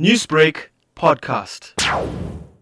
Newsbreak podcast.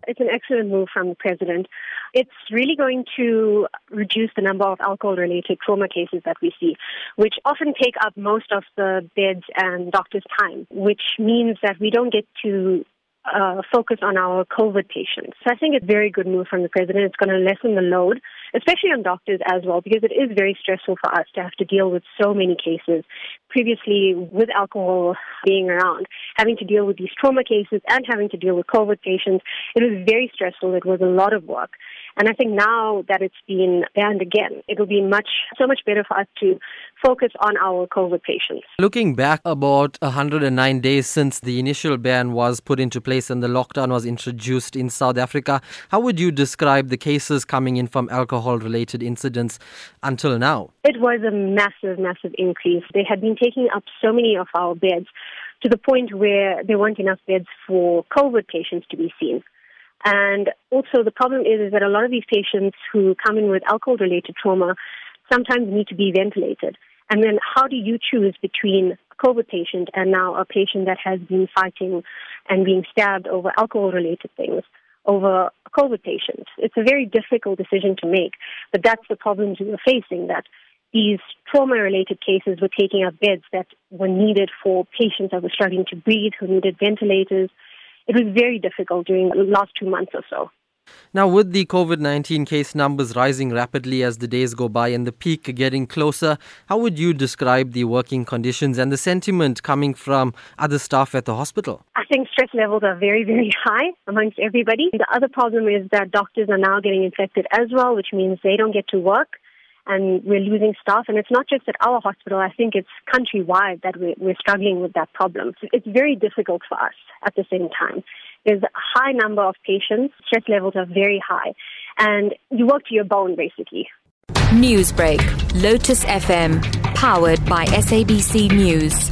It's an excellent move from the president. It's really going to reduce the number of alcohol related trauma cases that we see, which often take up most of the beds and doctors' time, which means that we don't get to uh, focus on our COVID patients. So I think it's a very good move from the president. It's going to lessen the load, especially on doctors as well, because it is very stressful for us to have to deal with so many cases. Previously, with alcohol being around, having to deal with these trauma cases and having to deal with COVID patients, it was very stressful. It was a lot of work. And I think now that it's been banned again, it will be much, so much better for us to focus on our COVID patients. Looking back about 109 days since the initial ban was put into place and the lockdown was introduced in South Africa, how would you describe the cases coming in from alcohol related incidents until now? It was a massive, massive increase. They had been taking up so many of our beds to the point where there weren't enough beds for COVID patients to be seen. And also the problem is, is that a lot of these patients who come in with alcohol related trauma sometimes need to be ventilated. And then how do you choose between a COVID patient and now a patient that has been fighting and being stabbed over alcohol related things? Over COVID patients. It's a very difficult decision to make, but that's the problems we were facing that these trauma related cases were taking up beds that were needed for patients that were struggling to breathe, who needed ventilators, it was very difficult during the last two months or so. Now, with the COVID 19 case numbers rising rapidly as the days go by and the peak getting closer, how would you describe the working conditions and the sentiment coming from other staff at the hospital? I think stress levels are very, very high amongst everybody. The other problem is that doctors are now getting infected as well, which means they don't get to work and we're losing staff. And it's not just at our hospital. I think it's countrywide that we're, we're struggling with that problem. It's very difficult for us at the same time. There's a high number of patients. Stress levels are very high. And you work to your bone, basically. Newsbreak, Lotus FM, powered by SABC News.